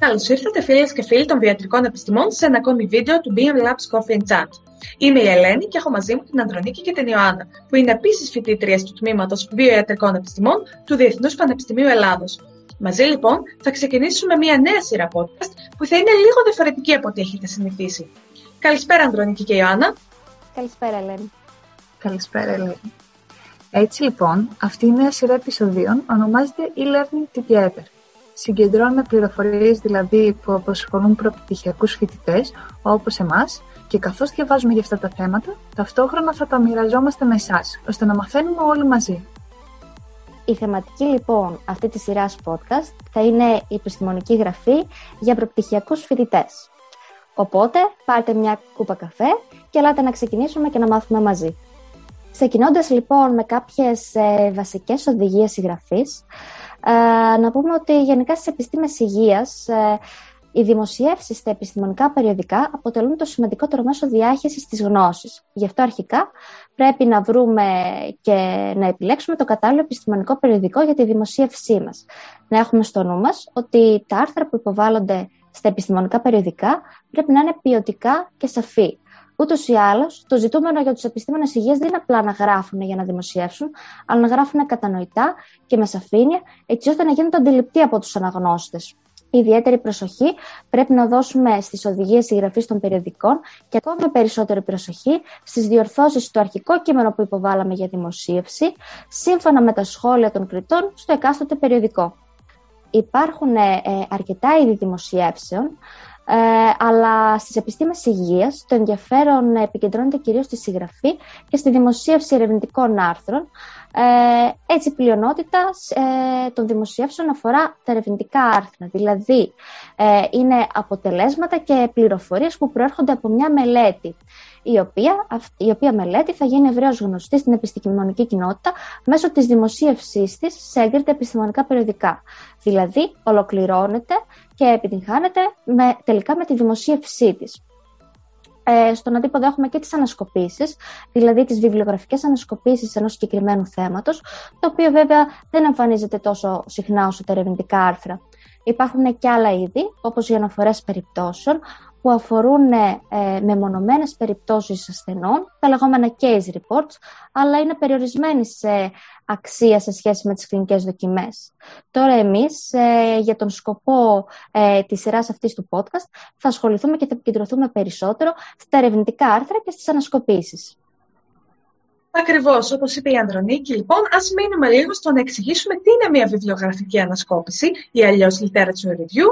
Καλώς ήρθατε, φίλες και φίλοι των βιατρικών επιστημών, σε ένα ακόμη βίντεο του BM Labs Coffee and Chat. Είμαι η Ελένη και έχω μαζί μου την Ανδρονίκη και την Ιωάννα, που είναι επίσης φοιτήτριες του τμήματος Βιοιατρικών Επιστημών του Διεθνούς Πανεπιστημίου Ελλάδος. Μαζί λοιπόν θα ξεκινήσουμε μια νέα σειρά podcast που θα είναι λίγο διαφορετική από ό,τι έχετε συνηθίσει. Καλησπέρα, Ανδρονίκη και Ιωάννα. Καλησπέρα, Ελένη. Καλησπέρα, Ελένη. Έτσι λοιπόν, αυτή η νέα σειρά επεισοδίων ονομάζεται e-learning together Συγκεντρώνουμε πληροφορίες δηλαδή που απασχολούν προπτυχιακούς φοιτητές όπως εμάς και καθώς διαβάζουμε για αυτά τα θέματα, ταυτόχρονα θα τα μοιραζόμαστε με εσάς, ώστε να μαθαίνουμε όλοι μαζί. Η θεματική λοιπόν αυτή τη σειρά podcast θα είναι η επιστημονική γραφή για προπτυχιακούς φοιτητές. Οπότε πάρτε μια κούπα καφέ και ελάτε να ξεκινήσουμε και να μάθουμε μαζί. Ξεκινώντας λοιπόν με κάποιες ε, βασικές οδηγίες συγγραφής, ε, να πούμε ότι γενικά στις επιστήμες υγείας ε, οι δημοσιεύσεις στα επιστημονικά περιοδικά αποτελούν το σημαντικότερο μέσο διάχυσης της γνώσης. Γι' αυτό αρχικά πρέπει να βρούμε και να επιλέξουμε το κατάλληλο επιστημονικό περιοδικό για τη δημοσίευσή μας. Να έχουμε στο νου μας ότι τα άρθρα που υποβάλλονται στα επιστημονικά περιοδικά πρέπει να είναι ποιοτικά και σαφή. Ούτως ή άλλως, το ζητούμενο για τους επιστήμονες υγείας δεν είναι απλά να γράφουν για να δημοσιεύσουν, αλλά να γράφουν κατανοητά και με σαφήνεια, έτσι ώστε να γίνονται αντιληπτοί από τους αναγνώστες. Ιδιαίτερη προσοχή πρέπει να δώσουμε στις οδηγίες συγγραφής των περιοδικών και ακόμη περισσότερη προσοχή στις διορθώσεις στο αρχικό κείμενο που υποβάλαμε για δημοσίευση, σύμφωνα με τα σχόλια των κριτών στο εκάστοτε περιοδικό. Υπάρχουν ε, ε αρκετά είδη δημοσιεύσεων, ε, αλλά στις επιστήμες υγείας το ενδιαφέρον επικεντρώνεται κυρίως στη συγγραφή και στη δημοσίευση ερευνητικών άρθρων. Ε, έτσι η πλειονότητας ε, των δημοσιεύσεων αφορά τα ερευνητικά άρθρα, δηλαδή ε, είναι αποτελέσματα και πληροφορίες που προέρχονται από μια μελέτη η οποία, η οποία μελέτη θα γίνει ευρέως γνωστή στην επιστημονική κοινότητα μέσω της δημοσίευσής της σε έγκριτα επιστημονικά περιοδικά. Δηλαδή, ολοκληρώνεται και επιτυγχάνεται με, τελικά με τη δημοσίευσή της. Ε, στον αντίποδο έχουμε και τις ανασκοπήσεις, δηλαδή τις βιβλιογραφικές ανασκοπήσεις ενός συγκεκριμένου θέματος, το οποίο βέβαια δεν εμφανίζεται τόσο συχνά όσο τα ερευνητικά άρθρα. Υπάρχουν και άλλα είδη, όπως οι αναφορές περιπτώσεων, που αφορούν ε, ε, μεμονωμένες περιπτώσεις ασθενών, τα λεγόμενα case reports, αλλά είναι περιορισμένοι σε αξία σε σχέση με τις κλινικές δοκιμές. Τώρα εμείς, ε, για τον σκοπό ε, της σειράς αυτής του podcast, θα ασχοληθούμε και θα επικεντρωθούμε περισσότερο στα ερευνητικά άρθρα και στις ανασκοπήσεις. Ακριβώς, όπως είπε η Ανδρονίκη, λοιπόν, ας μείνουμε λίγο στο να εξηγήσουμε τι είναι μια βιβλιογραφική ανασκόπηση ή αλλιώς literature review.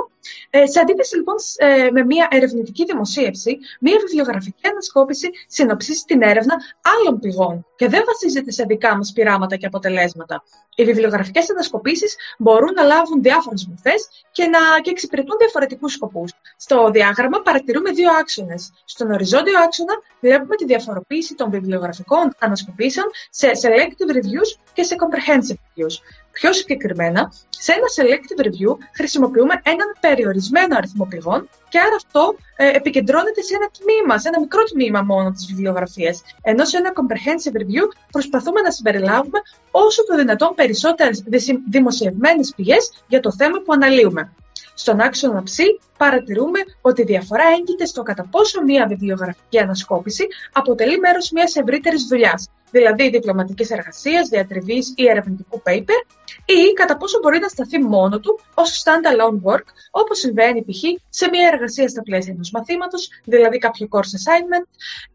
Ε, σε αντίθεση λοιπόν ε, με μια ερευνητική δημοσίευση, μια βιβλιογραφική ανασκόπηση συνοψίζει την έρευνα άλλων πηγών και δεν βασίζεται σε δικά μας πειράματα και αποτελέσματα. Οι βιβλιογραφικές ανασκοπήσεις μπορούν να λάβουν διάφορες μορφές και να και εξυπηρετούν διαφορετικούς σκοπούς. Στο διάγραμμα παρατηρούμε δύο άξονες. Στον οριζόντιο άξονα βλέπουμε τη διαφοροποίηση των βιβλιογραφικών ανασκοπήσεων σε selective reviews και σε comprehensive reviews. Πιο συγκεκριμένα, σε ένα selective review χρησιμοποιούμε έναν περιορισμένο αριθμό πηγών και άρα αυτό ε, επικεντρώνεται σε ένα τμήμα, σε ένα μικρό τμήμα μόνο της βιβλιογραφίας. Ενώ σε ένα comprehensive review προσπαθούμε να συμπεριλάβουμε όσο το δυνατόν περισσότερες δημοσιευμένες πηγές για το θέμα που αναλύουμε. Στον άξονα ψ παρατηρούμε ότι η διαφορά έγκυται στο κατά πόσο μία βιβλιογραφική ανασκόπηση αποτελεί μέρος μιας ευρύτερης δουλειάς, δηλαδή διπλωματικής εργασίας, διατριβής ή ερευνητικού paper, ή κατά πόσο μπορεί να σταθεί μόνο του ως stand-alone work, όπως συμβαίνει π.χ. σε μια εργασία στα πλαίσια ενός μαθήματος, δηλαδή κάποιο course assignment,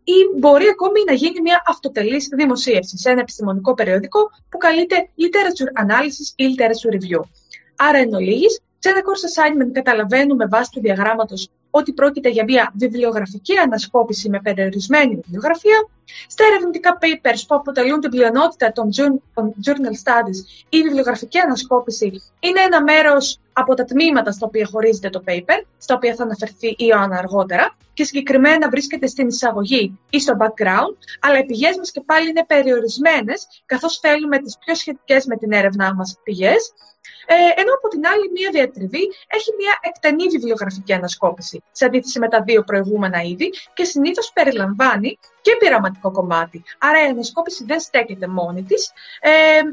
ή μπορεί ακόμη να γίνει μια αυτοτελής δημοσίευση σε ένα επιστημονικό περιοδικό που καλείται literature analysis ή literature review. Άρα, εν ολίγης, σε ένα course assignment καταλαβαίνουμε βάσει του διαγράμματος ότι πρόκειται για μια βιβλιογραφική ανασκόπηση με περιορισμένη βιβλιογραφία. Στα ερευνητικά papers που αποτελούν την πλειονότητα των journal studies, η βιβλιογραφική ανασκόπηση είναι ένα μέρος από τα τμήματα στα οποία χωρίζεται το paper, στα οποία θα αναφερθεί η Ιωάννα αργότερα, και συγκεκριμένα βρίσκεται στην εισαγωγή ή στο background, αλλά οι πηγές μας και πάλι είναι περιορισμένες, καθώς θέλουμε τις πιο σχετικές με την έρευνά μας πηγές, ε, ενώ από την άλλη μία διατριβή έχει μία εκτενή βιβλιογραφική ανασκόπηση. Σε αντίθεση με τα δύο προηγούμενα είδη και συνήθως περιλαμβάνει και πειραματικό κομμάτι. Άρα η ανασκόπηση δεν στέκεται μόνη της, ε,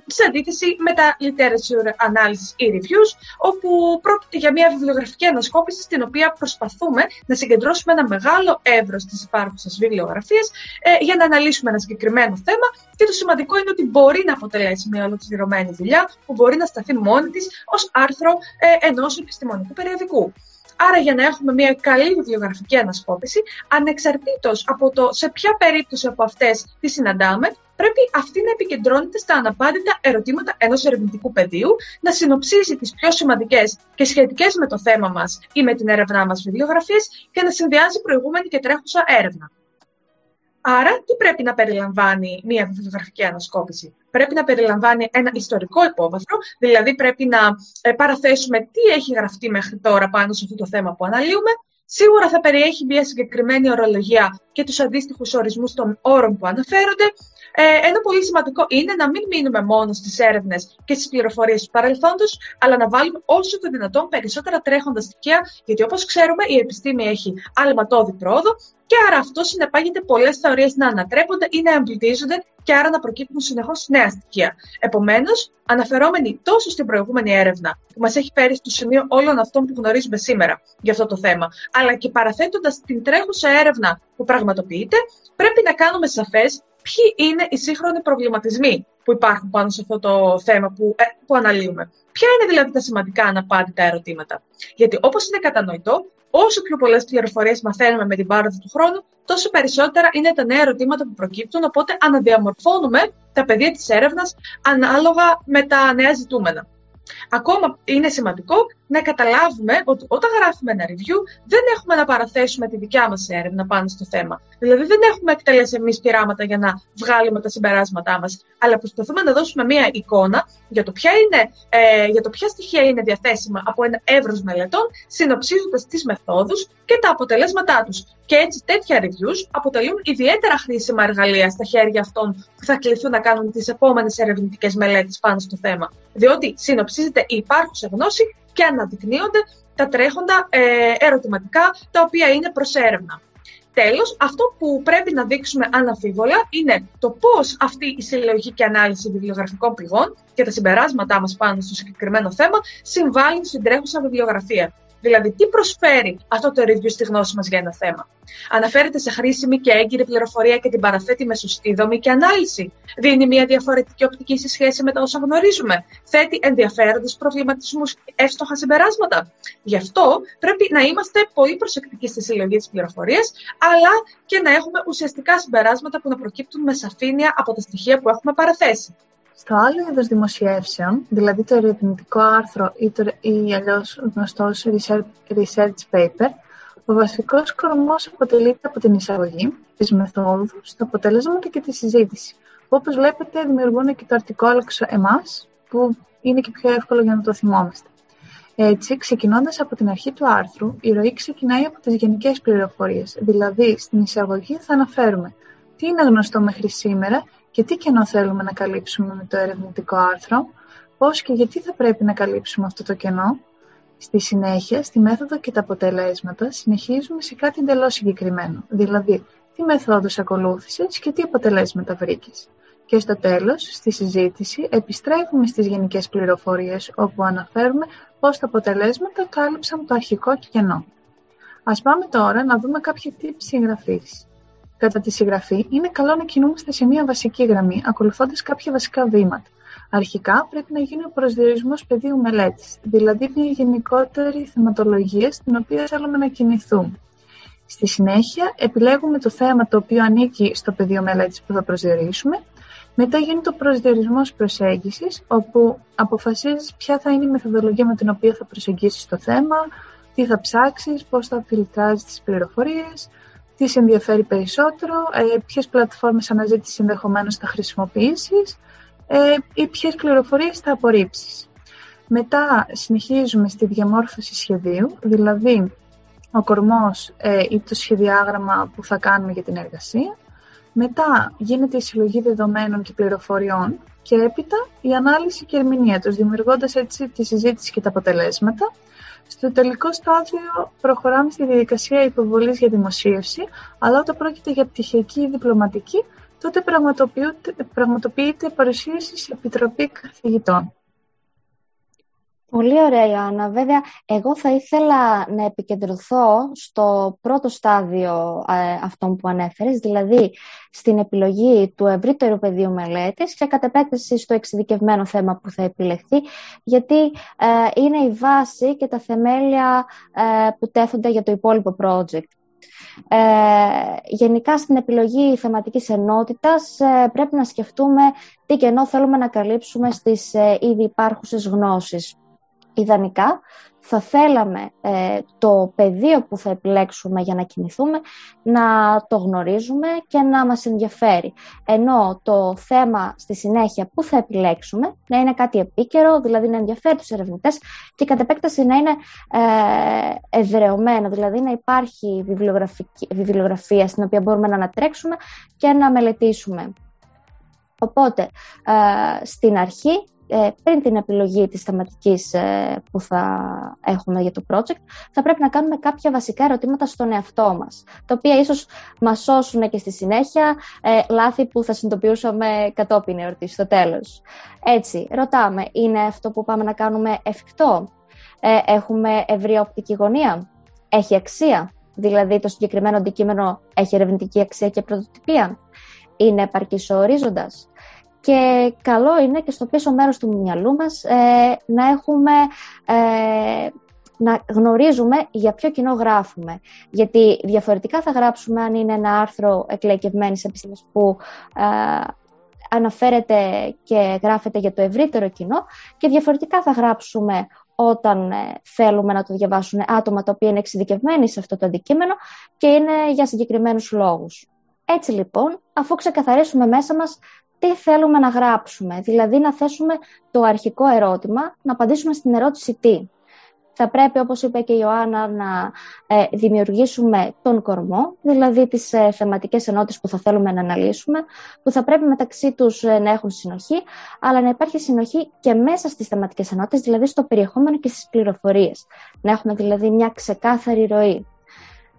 σε αντίθεση με τα literature analysis ή reviews, όπου πρόκειται για μια βιβλιογραφική ανασκόπηση στην οποία προσπαθούμε να συγκεντρώσουμε ένα μεγάλο εύρος της υπάρχουσας βιβλιογραφίας ε, για να αναλύσουμε ένα συγκεκριμένο θέμα. Και το σημαντικό είναι ότι μπορεί να αποτελέσει μια ολοκληρωμένη δουλειά που μπορεί να σταθεί μόνη της ως άρθρο ε, ενός επιστημονικού περιοδικού. Άρα για να έχουμε μια καλή βιβλιογραφική ανασκόπηση, ανεξαρτήτως από το σε ποια περίπτωση από αυτές τη συναντάμε, πρέπει αυτή να επικεντρώνεται στα αναπάντητα ερωτήματα ενός ερευνητικού πεδίου, να συνοψίζει τις πιο σημαντικές και σχετικές με το θέμα μας ή με την έρευνά μας βιβλιογραφίες και να συνδυάζει προηγούμενη και τρέχουσα έρευνα. Άρα, τι πρέπει να περιλαμβάνει μια βιβλιογραφική ανασκόπηση; Πρέπει να περιλαμβάνει ένα ιστορικό υπόβαθρο, δηλαδή πρέπει να ε, παραθέσουμε τι έχει γραφτεί μέχρι τώρα πάνω σε αυτό το θέμα που αναλύουμε. Σίγουρα θα περιέχει μια συγκεκριμένη ορολογία και τους αντίστοιχους ορισμούς των όρων που αναφέρονται. Ε, ένα πολύ σημαντικό είναι να μην μείνουμε μόνο στις έρευνες και στις πληροφορίες του παρελθόντος, αλλά να βάλουμε όσο το δυνατόν περισσότερα τρέχοντα στοιχεία, γιατί όπως ξέρουμε η επιστήμη έχει αλματώδη πρόοδο και άρα αυτό συνεπάγεται πολλές θεωρίες να ανατρέπονται ή να εμπλουτίζονται και άρα να προκύπτουν συνεχώς νέα στοιχεία. Επομένως, αναφερόμενοι τόσο στην προηγούμενη έρευνα που μας έχει φέρει στο σημείο όλων αυτών που γνωρίζουμε σήμερα για αυτό το θέμα, αλλά και παραθέτοντας την τρέχουσα έρευνα που πραγματοποιείται, πρέπει να κάνουμε σαφές ποιοι είναι οι σύγχρονοι προβληματισμοί που υπάρχουν πάνω σε αυτό το θέμα που, ε, που αναλύουμε; Ποια είναι δηλαδή τα σημαντικά αναπάντητα ερωτήματα; Γιατί όπως είναι κατανοητό, όσο πιο πολλές πληροφορίες μαθαίνουμε με την πάροδο του χρόνου, τόσο περισσότερα είναι τα νέα ερωτήματα που προκύπτουν, οπότε αναδιαμορφώνουμε τα πεδία της έρευνας ανάλογα με τα νέα ζητούμενα. Ακόμα είναι σημαντικό να καταλάβουμε ότι όταν γράφουμε ένα review δεν έχουμε να παραθέσουμε τη δικιά μας έρευνα πάνω στο θέμα. Δηλαδή δεν έχουμε εκτελέσει εμείς πειράματα για να βγάλουμε τα συμπεράσματά μας, αλλά προσπαθούμε να δώσουμε μία εικόνα για το ποια, είναι, ε, για το ποια στοιχεία είναι διαθέσιμα από ένα εύρος μελετών, συνοψίζοντας τις μεθόδους και τα αποτελέσματά τους. Και έτσι τέτοια reviews αποτελούν ιδιαίτερα χρήσιμα εργαλεία στα χέρια αυτών που θα κληθούν να κάνουν τις επόμενες ερευνητικές μελέτες πάνω στο θέμα. Διότι συνοψίζεται η υπάρχουσα γνώση και αναδεικνύονται τα τρέχοντα ε, ερωτηματικά τα οποία είναι προς έρευνα. Τέλος, αυτό που πρέπει να δείξουμε αναφίβολα είναι το πώς αυτή η συλλογή και ανάλυση βιβλιογραφικών πηγών και τα συμπεράσματά μας πάνω στο συγκεκριμένο θέμα συμβάλλουν στην τρέχουσα βιβλιογραφία. Δηλαδή, τι προσφέρει αυτό το review στη γνώση μας για ένα θέμα; Αναφέρεται σε χρήσιμη και έγκυρη πληροφορία και την παραθέτει με σωστή δομή και ανάλυση. Δίνει μια διαφορετική οπτική σε σχέση με τα όσα γνωρίζουμε. Θέτει ενδιαφέροντες προβληματισμούς και εύστοχα συμπεράσματα. Γι' αυτό πρέπει να είμαστε πολύ προσεκτικοί στη συλλογή της πληροφορίας, αλλά και να έχουμε ουσιαστικά συμπεράσματα που να προκύπτουν με σαφήνεια από τα στοιχεία που έχουμε παραθέσει. Στο άλλο είδος δημοσιεύσεων, δηλαδή το ερευνητικό άρθρο ή, το, ή αλλιώς γνωστό research, paper, ο βασικός κορμός αποτελείται από την εισαγωγή, τις μεθόδους, τα αποτελέσματα και τη συζήτηση. Που όπως βλέπετε δημιουργούν και το αρτικόλεξο εμάς, που είναι και πιο εύκολο για να το θυμόμαστε. Έτσι, ξεκινώντας από την αρχή του άρθρου, η ροή ξεκινάει από τις γενικές πληροφορίες, δηλαδή στην εισαγωγή θα αναφέρουμε τι είναι γνωστό μέχρι σήμερα και τι κενό θέλουμε να καλύψουμε με το ερευνητικό άρθρο, πώς και γιατί θα πρέπει να καλύψουμε αυτό το κενό. Στη συνέχεια, στη μέθοδο και τα αποτελέσματα, συνεχίζουμε σε κάτι εντελώς συγκεκριμένο, δηλαδή τι μεθόδους ακολούθησες και τι αποτελέσματα βρήκες. Και στο τέλος, στη συζήτηση, επιστρέφουμε στις γενικές πληροφορίες, όπου αναφέρουμε πώς τα αποτελέσματα κάλυψαν το αρχικό κενό. Ας πάμε τώρα να δούμε κάποια tips συγγραφής. Κατά τη συγγραφή, είναι καλό να κινούμαστε σε μια βασική γραμμή, ακολουθώντας κάποια βασικά βήματα. Αρχικά, πρέπει να γίνει ο προσδιορισμός πεδίου μελέτης, δηλαδή μια γενικότερη θεματολογία στην οποία θέλουμε να κινηθούμε. Στη συνέχεια, επιλέγουμε το θέμα το οποίο ανήκει στο πεδίο μελέτης που θα προσδιορίσουμε. Μετά γίνεται ο προσδιορισμός προσέγγισης, όπου αποφασίζεις ποια θα είναι η μεθοδολογία με την οποία θα προσεγγίσεις το θέμα, τι θα ψάξεις, πώς θα φιλτράζεις τις πληροφορίες, τις σε ενδιαφέρει περισσότερο, ε, ποιες πλατφόρμες αναζήτησης ενδεχομένως θα χρησιμοποιήσεις ε, ή ποιες πληροφορίες θα απορρίψεις. Μετά συνεχίζουμε στη διαμόρφωση σχεδίου, δηλαδή ο κορμός ε, ή το σχεδιάγραμμα που θα κάνουμε για την εργασία. Μετά γίνεται η συλλογή δεδομένων και πληροφοριών, και έπειτα η ανάλυση και η ερμηνεία τους, δημιουργώντας έτσι τη συζήτηση και τα αποτελέσματα. Στο τελικό στάδιο προχωράμε στη διαδικασία υποβολής για δημοσίευση, αλλά όταν πρόκειται για πτυχιακή ή διπλωματική, τότε πραγματοποιείται παρουσίαση σε επιτροπή καθηγητών. Πολύ ωραία, Ιωάννα. Βέβαια, εγώ θα ήθελα να επικεντρωθώ στο πρώτο στάδιο ε, αυτών που ανέφερες, δηλαδή στην επιλογή του ευρύτερου πεδίου μελέτης και κατ' επέκταση στο εξειδικευμένο θέμα που θα επιλεχθεί, γιατί ε, είναι η βάση και τα θεμέλια ε, που τέθονται για το υπόλοιπο project. Ε, γενικά στην επιλογή θεματικής ενότητας πρέπει να σκεφτούμε τι κενό θέλουμε να καλύψουμε στις ήδη υπάρχουσες γνώσεις ιδανικά θα θέλαμε ε, το πεδίο που θα επιλέξουμε για να κινηθούμε να το γνωρίζουμε και να μας ενδιαφέρει. Ενώ το θέμα στη συνέχεια που θα επιλέξουμε να είναι κάτι επίκαιρο, δηλαδή να ενδιαφέρει τους ερευνητές και κατ' επέκταση να είναι ε, εδρεωμένο, δηλαδή να υπάρχει βιβλιογραφία στην οποία μπορούμε να ανατρέξουμε και να μελετήσουμε. Οπότε, ε, στην αρχή ε, πριν την επιλογή της θεματικής ε, που θα έχουμε για το project, θα πρέπει να κάνουμε κάποια βασικά ερωτήματα στον εαυτό μας, τα οποία ίσως μας σώσουν και στη συνέχεια ε, λάθη που θα συνειδητοποιούσαμε κατόπιν εορτής στο τέλος. Έτσι, ρωτάμε, είναι αυτό που πάμε να κάνουμε εφικτό, έχουμε ευρία οπτική γωνία, έχει αξία, δηλαδή το συγκεκριμένο αντικείμενο έχει ερευνητική αξία και πρωτοτυπία, είναι επαρκής ο ορίζοντας, και καλό είναι και στο πίσω μέρος του μυαλού μας ε, να έχουμε... Ε, να γνωρίζουμε για ποιο κοινό γράφουμε. Γιατί διαφορετικά θα γράψουμε αν είναι ένα άρθρο εκλαϊκευμένης επιστήμης που ε, αναφέρεται και γράφεται για το ευρύτερο κοινό και διαφορετικά θα γράψουμε όταν θέλουμε να το διαβάσουν άτομα τα οποία είναι εξειδικευμένοι σε αυτό το αντικείμενο και είναι για συγκεκριμένους λόγους. Έτσι λοιπόν, αφού ξεκαθαρίσουμε μέσα μας τι θέλουμε να γράψουμε, δηλαδή να θέσουμε το αρχικό ερώτημα, να απαντήσουμε στην ερώτηση τι. Θα πρέπει, όπως είπε και η Ιωάννα, να ε, δημιουργήσουμε τον κορμό, δηλαδή τις ε, θεματικές ενότητες που θα θέλουμε να αναλύσουμε, που θα πρέπει μεταξύ τους ε, να έχουν συνοχή, αλλά να υπάρχει συνοχή και μέσα στις θεματικές ενότητες, δηλαδή στο περιεχόμενο και στις πληροφορίες. Να έχουμε δηλαδή μια ξεκάθαρη ροή.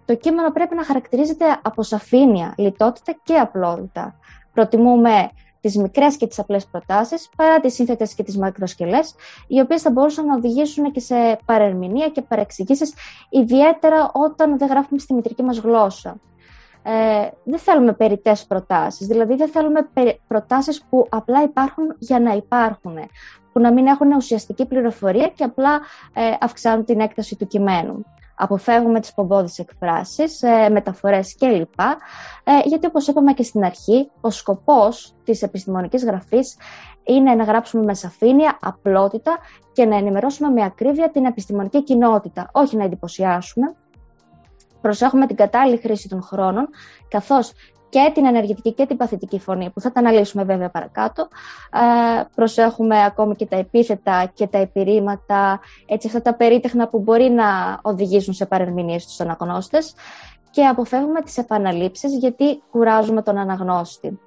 Το κείμενο πρέπει να χαρακτηρίζεται από σαφήνεια, λιτότητα και απλότητα. Προτιμούμε τις μικρές και τις απλές προτάσεις, παρά τις σύνθετες και τις μακροσκελές, οι οποίες θα μπορούσαν να οδηγήσουν και σε παρερμηνία και παρεξηγήσεις, ιδιαίτερα όταν δεν γράφουμε στη μητρική μας γλώσσα. Ε, δεν θέλουμε περιττές προτάσεις, δηλαδή δεν θέλουμε προτάσεις που απλά υπάρχουν για να υπάρχουν, που να μην έχουν ουσιαστική πληροφορία και απλά ε, αυξάνουν την έκταση του κειμένου αποφεύγουμε τις πομπόδεις εκφράσεις, ε, μεταφορές κλπ. Ε, γιατί όπως είπαμε και στην αρχή, ο σκοπός της επιστημονικής γραφής είναι να γράψουμε με σαφήνεια, απλότητα και να ενημερώσουμε με ακρίβεια την επιστημονική κοινότητα, όχι να εντυπωσιάσουμε. Προσέχουμε την κατάλληλη χρήση των χρόνων, καθώς και την ενεργητική και την παθητική φωνή, που θα τα αναλύσουμε βέβαια παρακάτω. Ε, προσέχουμε ακόμη και τα επίθετα και τα επιρρήματα, έτσι αυτά τα περίτεχνα που μπορεί να οδηγήσουν σε παρερμηνίες στους αναγνώστες και αποφεύγουμε τις επαναλήψεις γιατί κουράζουμε τον αναγνώστη.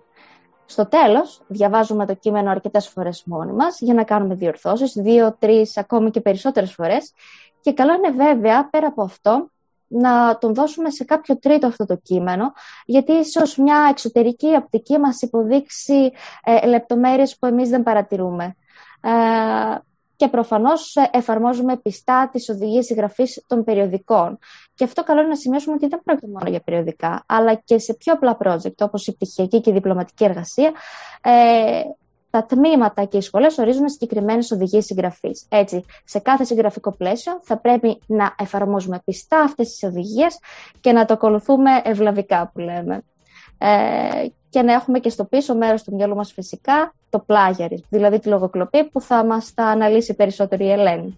Στο τέλος, διαβάζουμε το κείμενο αρκετές φορές μόνοι μας για να κάνουμε διορθώσεις, δύο, τρεις, ακόμη και περισσότερες φορές και καλό είναι βέβαια, πέρα από αυτό, να τον δώσουμε σε κάποιο τρίτο αυτό το κείμενο, γιατί ίσως μια εξωτερική οπτική μας υποδείξει ε, λεπτομέρειες που εμείς δεν παρατηρούμε. Ε, και προφανώς ε, εφαρμόζουμε πιστά τις οδηγίες συγγραφής των περιοδικών. Και αυτό καλό είναι να σημειώσουμε ότι δεν πρόκειται μόνο για περιοδικά, αλλά και σε πιο απλά project, όπως η πτυχιακή και η διπλωματική εργασία, ε, τα τμήματα και οι σχολές ορίζουν συγκεκριμένες οδηγίες συγγραφής. Έτσι, σε κάθε συγγραφικό πλαίσιο θα πρέπει να εφαρμόζουμε πιστά αυτές τις οδηγίες και να το ακολουθούμε ευλαβικά, που λέμε. Ε, και να έχουμε και στο πίσω μέρος του μυαλού μας φυσικά το πλάγιαρι, δηλαδή τη λογοκλοπή που θα μας τα αναλύσει περισσότερο η Ελένη.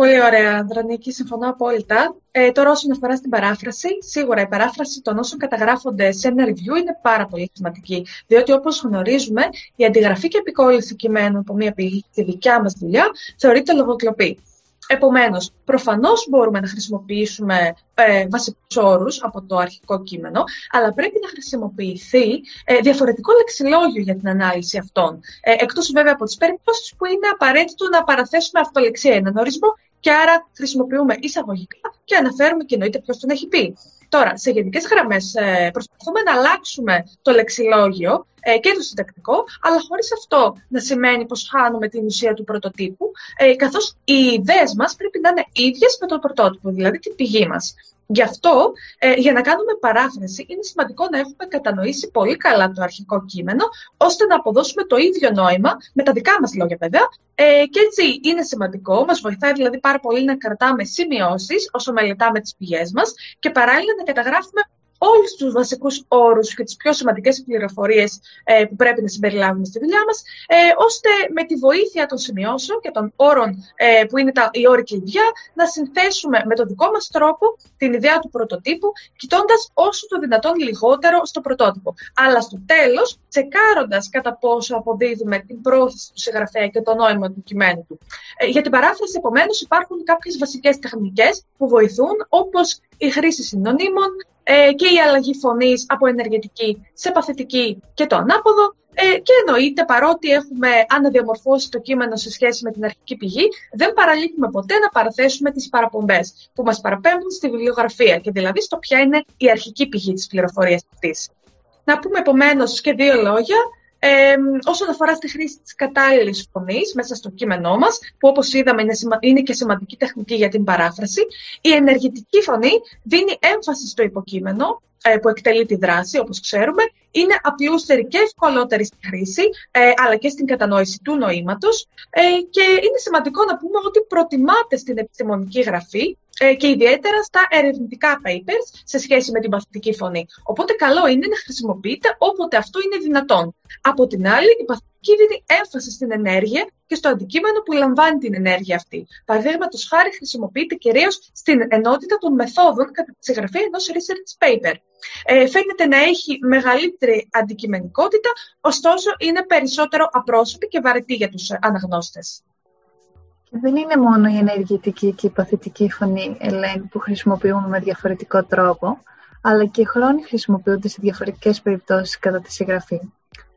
Πολύ ωραία, Ανδρανίκη, συμφωνώ απόλυτα. Ε, τώρα, όσον αφορά στην παράφραση, σίγουρα η παράφραση των όσων καταγράφονται σε ένα review είναι πάρα πολύ σημαντική. Διότι, όπως γνωρίζουμε, η αντιγραφή και επικόλυση κειμένου από μία πηγή στη δικιά μας δουλειά θεωρείται λογοκλοπή. Επομένως, προφανώς μπορούμε να χρησιμοποιήσουμε ε, βασικούς όρους από το αρχικό κείμενο, αλλά πρέπει να χρησιμοποιηθεί ε, διαφορετικό λεξιλόγιο για την ανάλυση αυτών. Ε, εκτός βέβαια από τις περιπτώσεις που είναι απαραίτητο να παραθέσουμε αυτολεξία έναν ορισμό και άρα χρησιμοποιούμε εισαγωγικά και αναφέρουμε και εννοείται ποιος τον έχει πει. Τώρα, σε γενικές γραμμές, ε, προσπαθούμε να αλλάξουμε το λεξιλόγιο ε, και το συντακτικό, αλλά χωρίς αυτό να σημαίνει πως χάνουμε την ουσία του πρωτοτύπου, ε, καθώς οι ιδέες μας πρέπει να είναι ίδιες με το πρωτότυπο, δηλαδή την πηγή μας. Γι' αυτό, ε, για να κάνουμε παράφραση, είναι σημαντικό να έχουμε κατανοήσει πολύ καλά το αρχικό κείμενο, ώστε να αποδώσουμε το ίδιο νόημα, με τα δικά μας λόγια βέβαια, ε, και έτσι είναι σημαντικό, μας βοηθάει δηλαδή πάρα πολύ να κρατάμε σημειώσεις όσο μελετάμε τις πηγές μας και παράλληλα να καταγράφουμε όλους τους βασικούς όρους και τις πιο σημαντικές πληροφορίες ε, που πρέπει να συμπεριλάβουμε στη δουλειά μας, ε, ώστε με τη βοήθεια των σημειώσεων και των όρων ε, που είναι τα, οι όροι κλειδιά, να συνθέσουμε με τον δικό μας τρόπο την ιδέα του πρωτοτύπου, κοιτώντας όσο το δυνατόν λιγότερο στο πρωτότυπο. Αλλά στο τέλος, τσεκάροντας κατά πόσο αποδίδουμε την πρόθεση του συγγραφέα και το νόημα του κειμένου του. Ε, για την παράφραση, επομένως, υπάρχουν κάποιες βασικές τεχνικές που βοηθούν, όπως η χρήση συνωνύμων, ε, και η αλλαγή φωνής από ενεργετική σε παθητική και το ανάποδο. Ε, και εννοείται, παρότι έχουμε αναδιαμορφώσει το κείμενο σε σχέση με την αρχική πηγή, δεν παραλείπουμε ποτέ να παραθέσουμε τις παραπομπές που μας παραπέμπουν στη βιβλιογραφία και δηλαδή στο ποια είναι η αρχική πηγή της πληροφορίας αυτής. Να πούμε επομένως και δύο λόγια ε, όσον αφορά στη χρήση της κατάλληλης φωνής μέσα στο κείμενό μας, που όπως είδαμε είναι, είναι και σημαντική τεχνική για την παράφραση, η ενεργητική φωνή δίνει έμφαση στο υποκείμενο, ε, που εκτελεί τη δράση, όπως ξέρουμε, είναι απλούστερη και ευκολότερη στη χρήση, ε, αλλά και στην κατανόηση του νοήματος. Ε, και είναι σημαντικό να πούμε ότι προτιμάται στην επιστημονική γραφή ε, και ιδιαίτερα στα ερευνητικά papers σε σχέση με την παθητική φωνή. Οπότε καλό είναι να χρησιμοποιείτε όποτε αυτό είναι δυνατόν. Από την άλλη, η παθητική δίνει έμφαση στην ενέργεια και στο αντικείμενο που λαμβάνει την ενέργεια αυτή. Παραδείγματος χάρη, χρησιμοποιείται κυρίως στην ενότητα των μεθόδων κατά τη συγγραφή ενός research paper. Ε, φαίνεται να έχει μεγαλύτερη αντικειμενικότητα, ωστόσο είναι περισσότερο απρόσωπη και βαρετή για τους αναγνώστες. Δεν είναι μόνο η ενεργητική και η παθητική φωνή, Ελένη, που χρησιμοποιούμε με διαφορετικό τρόπο, αλλά και οι χρόνοι χρησιμοποιούνται σε διαφορετικές περιπτώσεις κατά τη συγγραφή.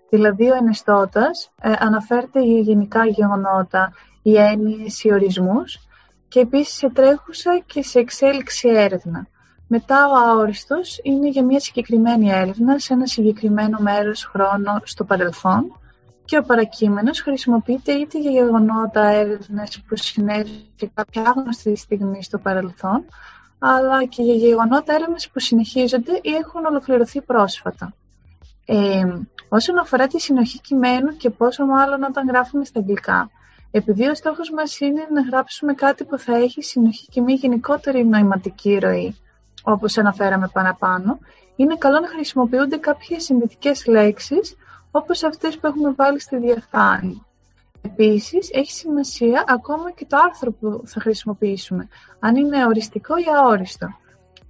Δηλαδή, ο ενεστώτας ε, αναφέρεται για γενικά γεγονότα, οι έννοιες, οι ορισμούς και επίσης σε τρέχουσα και σε εξέλιξη έρευνα. Μετά ο αόριστος είναι για μια συγκεκριμένη έρευνα σε ένα συγκεκριμένο μέρος χρόνο στο παρελθόν και ο παρακείμενος χρησιμοποιείται είτε για γεγονότα έρευνες που συνέβη κάποια άγνωστη στιγμή στο παρελθόν, αλλά και για γεγονότα έρευνες που συνεχίζονται ή έχουν ολοκληρωθεί πρόσφατα. Ε, όσον αφορά τη συνοχή κειμένου και πόσο μάλλον όταν γράφουμε στα αγγλικά, επειδή ο στόχος μας είναι να γράψουμε κάτι που θα έχει συνοχή και μια γενικότερη νοηματική ροή, όπως αναφέραμε παραπάνω, είναι καλό να χρησιμοποιούνται κάποιες συνδετικές λέξεις όπως αυτές που έχουμε βάλει στη διαφάνεια. Επίσης, έχει σημασία ακόμα και το άρθρο που θα χρησιμοποιήσουμε, αν είναι οριστικό ή αόριστο.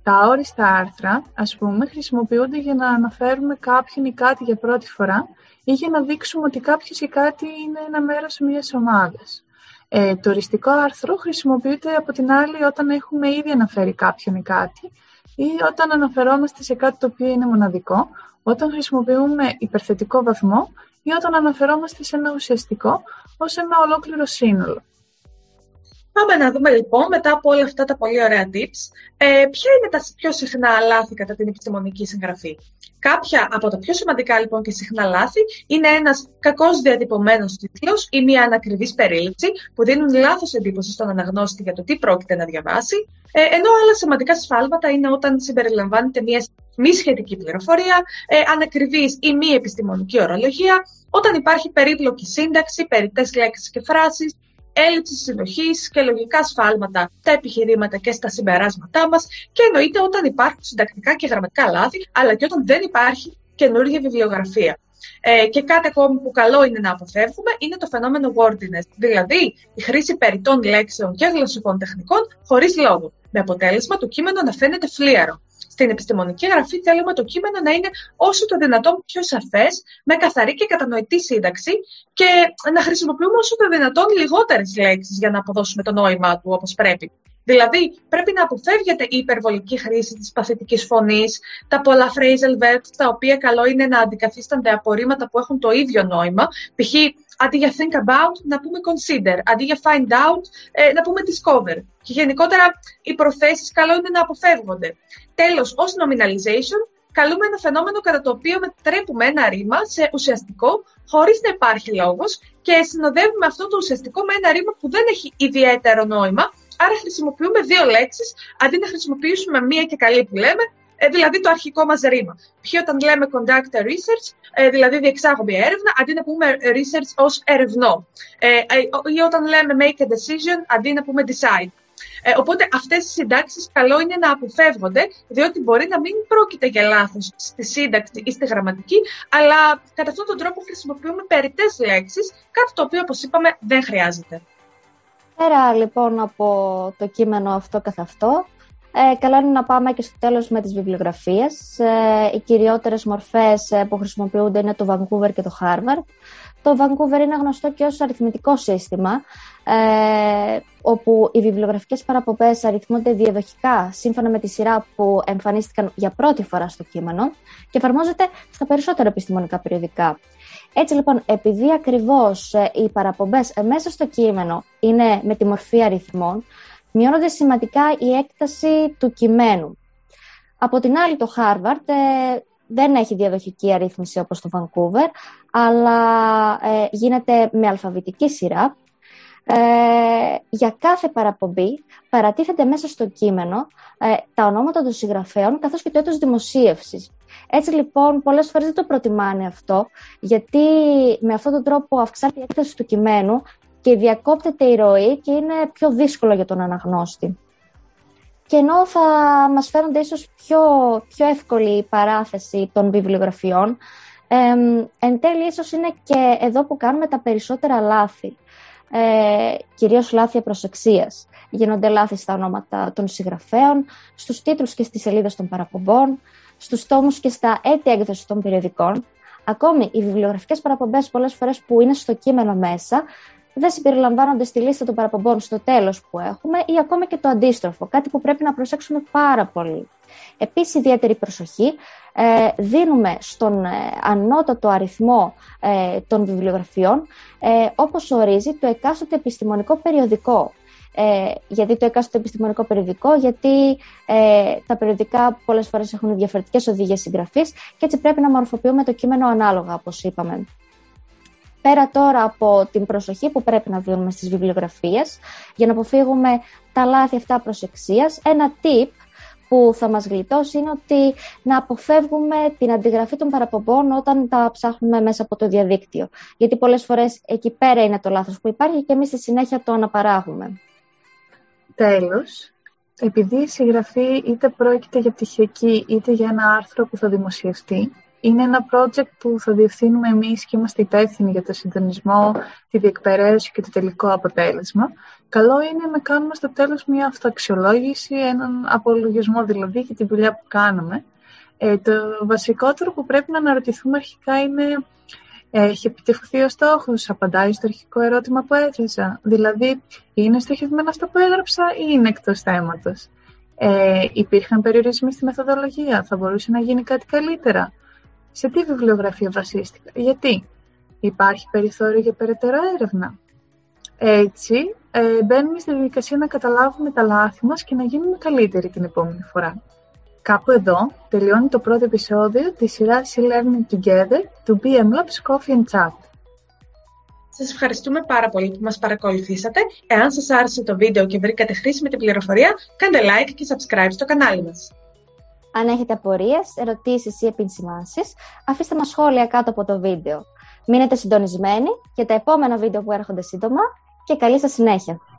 Τα αόριστα άρθρα, ας πούμε, χρησιμοποιούνται για να αναφέρουμε κάποιον ή κάτι για πρώτη φορά ή για να δείξουμε ότι κάποιος ή κάτι είναι ένα μέρος μιας ομάδας. Ε, το οριστικό άρθρο χρησιμοποιείται από την άλλη όταν έχουμε ήδη αναφέρει κάποιον ή κάτι ή όταν αναφερόμαστε σε κάτι το οποίο είναι μοναδικό, όταν χρησιμοποιούμε υπερθετικό βαθμό ή όταν αναφερόμαστε σε ένα ουσιαστικό ως ένα ολόκληρο σύνολο. Πάμε να δούμε λοιπόν μετά από όλα αυτά τα πολύ ωραία tips ε, ποια είναι τα πιο συχνά λάθη κατά την επιστημονική συγγραφή. Κάποια από τα πιο σημαντικά λοιπόν και συχνά λάθη είναι ένας κακώς διατυπωμένος τίτλος ή μια ανακριβής περίληψη που δίνουν λάθος εντύπωση στον αναγνώστη για το τι πρόκειται να διαβάσει, ε, ενώ άλλα σημαντικά σφάλματα είναι όταν συμπεριλαμβάνεται μια μη σχετική πληροφορία, ε, ανακριβής ή μη επιστημονική ορολογία, όταν υπάρχει περίπλοκη σύνταξη, περιττές λέξεις και φράσεις, έλλειψης συνοχής και λογικά σφάλματα στα επιχειρήματα και στα συμπεράσματά μας και εννοείται όταν υπάρχουν συντακτικά και γραμματικά λάθη, αλλά και όταν δεν υπάρχει καινούργια βιβλιογραφία. Ε, και κάτι ακόμη που καλό είναι να αποφεύγουμε είναι το φαινόμενο wordiness, δηλαδή η χρήση περιττών λέξεων και γλωσσικών τεχνικών χωρίς λόγο, με αποτέλεσμα το κείμενο να φαίνεται φλίαρο. Στην επιστημονική γραφή θέλουμε το κείμενο να είναι όσο το δυνατόν πιο σαφές, με καθαρή και κατανοητή σύνταξη και να χρησιμοποιούμε όσο το δυνατόν λιγότερες λέξεις για να αποδώσουμε το νόημά του όπως πρέπει. Δηλαδή, πρέπει να αποφεύγεται η υπερβολική χρήση της παθητικής φωνής, τα πολλά phrasal verbs, τα οποία καλό είναι να αντικαθίστανται απορρίμματα που έχουν το ίδιο νόημα. Π.χ. αντί για think about, να πούμε consider. Αντί για find out, ε, να πούμε discover. Και γενικότερα, οι προθέσεις καλό είναι να αποφεύγονται. Τέλος, ως nominalization, καλούμε ένα φαινόμενο κατά το οποίο μετατρέπουμε ένα ρήμα σε ουσιαστικό, χωρίς να υπάρχει λόγος, και συνοδεύουμε αυτό το ουσιαστικό με ένα ρήμα που δεν έχει ιδιαίτερο νόημα, Άρα χρησιμοποιούμε δύο λέξεις, αντί να χρησιμοποιήσουμε μία και καλή που λέμε, ε, δηλαδή το αρχικό μας ρήμα. Ποιο όταν λέμε conduct a research, ε, δηλαδή διεξάγω μια έρευνα, αντί να πούμε research ως ερευνό. Ε, ή όταν λέμε make a decision, αντί να πούμε decide. οπότε αυτές οι συντάξεις καλό είναι να αποφεύγονται, διότι μπορεί να μην πρόκειται για λάθος στη σύνταξη ή στη γραμματική, αλλά κατά αυτόν τον τρόπο χρησιμοποιούμε περιττές λέξεις, κάτι το οποίο, όπως είπαμε, δεν χρειάζεται. Πέρα λοιπόν από το κείμενο αυτό καθ' αυτό, ε, καλό είναι να πάμε και στο τέλος με τις βιβλιογραφίες. Ε, οι κυριότερες μορφές ε, που χρησιμοποιούνται είναι το Vancouver και το Harvard. Το Vancouver είναι γνωστό και ως αριθμητικό σύστημα, ε, όπου οι βιβλιογραφικές παραπομπές αριθμούνται διαδοχικά σύμφωνα με τη σειρά που εμφανίστηκαν για πρώτη φορά στο κείμενο και εφαρμόζεται στα περισσότερα επιστημονικά περιοδικά. Έτσι λοιπόν, επειδή ακριβώς ε, οι παραπομπές ε, μέσα στο κείμενο είναι με τη μορφή αριθμών, μειώνονται σημαντικά η έκταση του κειμένου. Από την άλλη, το Harvard ε, δεν έχει διαδοχική αρρύθμιση όπως το Vancouver, αλλά γίνεται με αλφαβητική σειρά. για κάθε παραπομπή παρατίθεται μέσα στο κείμενο τα ονόματα των συγγραφέων καθώς και το έτος δημοσίευσης. Έτσι λοιπόν πολλές φορές δεν το προτιμάνε αυτό, γιατί με αυτόν τον τρόπο αυξάνεται η έκταση του κειμένου και διακόπτεται η ροή και είναι πιο δύσκολο για τον αναγνώστη. Και ενώ θα μας φαίνονται ίσως πιο, πιο εύκολη η παράθεση των βιβλιογραφιών, εν τέλει ίσως είναι και εδώ που κάνουμε τα περισσότερα λάθη, ε, κυρίως λάθη προσεξίας. Γίνονται λάθη στα ονόματα των συγγραφέων, στους τίτλους και στις σελίδες των παραπομπών, στους τόμους και στα έτη έκδοσης των περιοδικών. Ακόμη, οι βιβλιογραφικές παραπομπές, πολλές φορές που είναι στο κείμενο μέσα, δεν συμπεριλαμβάνονται στη λίστα των παραπομπών στο τέλος που έχουμε ή ακόμη και το αντίστροφο, κάτι που πρέπει να προσέξουμε πάρα πολύ. Επίσης, ιδιαίτερη προσοχή ε, δίνουμε στον ε, ανώτατο αριθμό ε, των βιβλιογραφιών, ε, όπως ορίζει το εκάστοτε επιστημονικό περιοδικό. Ε, γιατί το έκαστο επιστημονικό περιοδικό, γιατί ε, τα περιοδικά πολλές φορές έχουν διαφορετικές οδηγίες συγγραφής και έτσι πρέπει να μορφοποιούμε το κείμενο ανάλογα, όπως είπαμε. Πέρα τώρα από την προσοχή που πρέπει να δίνουμε στις βιβλιογραφίες, για να αποφύγουμε τα λάθη αυτά προσεξίας, ένα tip που θα μας γλιτώσει είναι ότι να αποφεύγουμε την αντιγραφή των παραπομπών όταν τα ψάχνουμε μέσα από το διαδίκτυο. Γιατί πολλές φορές εκεί πέρα είναι το λάθος που υπάρχει και εμείς στη συνέχεια το αναπαράγουμε. Τέλος, επειδή η συγγραφή είτε πρόκειται για πτυχιακή είτε για ένα άρθρο που θα δημοσιευτεί, είναι ένα project που θα διευθύνουμε εμείς και είμαστε υπεύθυνοι για το συντονισμό, τη διεκπαιρέωση και το τελικό αποτέλεσμα. Καλό είναι να κάνουμε στο τέλος μια αυτοαξιολόγηση, έναν απολογισμό δηλαδή για τη δουλειά που κάνουμε. Ε, το βασικότερο που πρέπει να αναρωτηθούμε αρχικά είναι έχει επιτευχθεί ο στόχο, απαντάει στο αρχικό ερώτημα που έθεσα. Δηλαδή, είναι στοχευμένα αυτό που έγραψα ή είναι εκτός θέματος; Ε, υπήρχαν περιορισμοί στη μεθοδολογία, θα μπορούσε να γίνει κάτι καλύτερα; Σε τι βιβλιογραφία βασίστηκα, γιατί; Υπάρχει περιθώριο για περαιτέρω έρευνα. Έτσι, ε, μπαίνουμε στη διαδικασία να καταλάβουμε τα λάθη μας και να γίνουμε καλύτεροι την επόμενη φορά. Κάπου εδώ τελειώνει το πρώτο επεισόδιο της σειράς E-Learning Together του BM Labs Coffee and Chat. Σας ευχαριστούμε πάρα πολύ που μας παρακολουθήσατε. Εάν σας άρεσε το βίντεο και βρήκατε χρήσιμη την πληροφορία, κάντε like και subscribe στο κανάλι μας. Αν έχετε απορίες, ερωτήσεις ή επισημάνσεις, αφήστε μας σχόλια κάτω από το βίντεο. Μείνετε συντονισμένοι για τα επόμενα βίντεο που έρχονται σύντομα και καλή σας συνέχεια.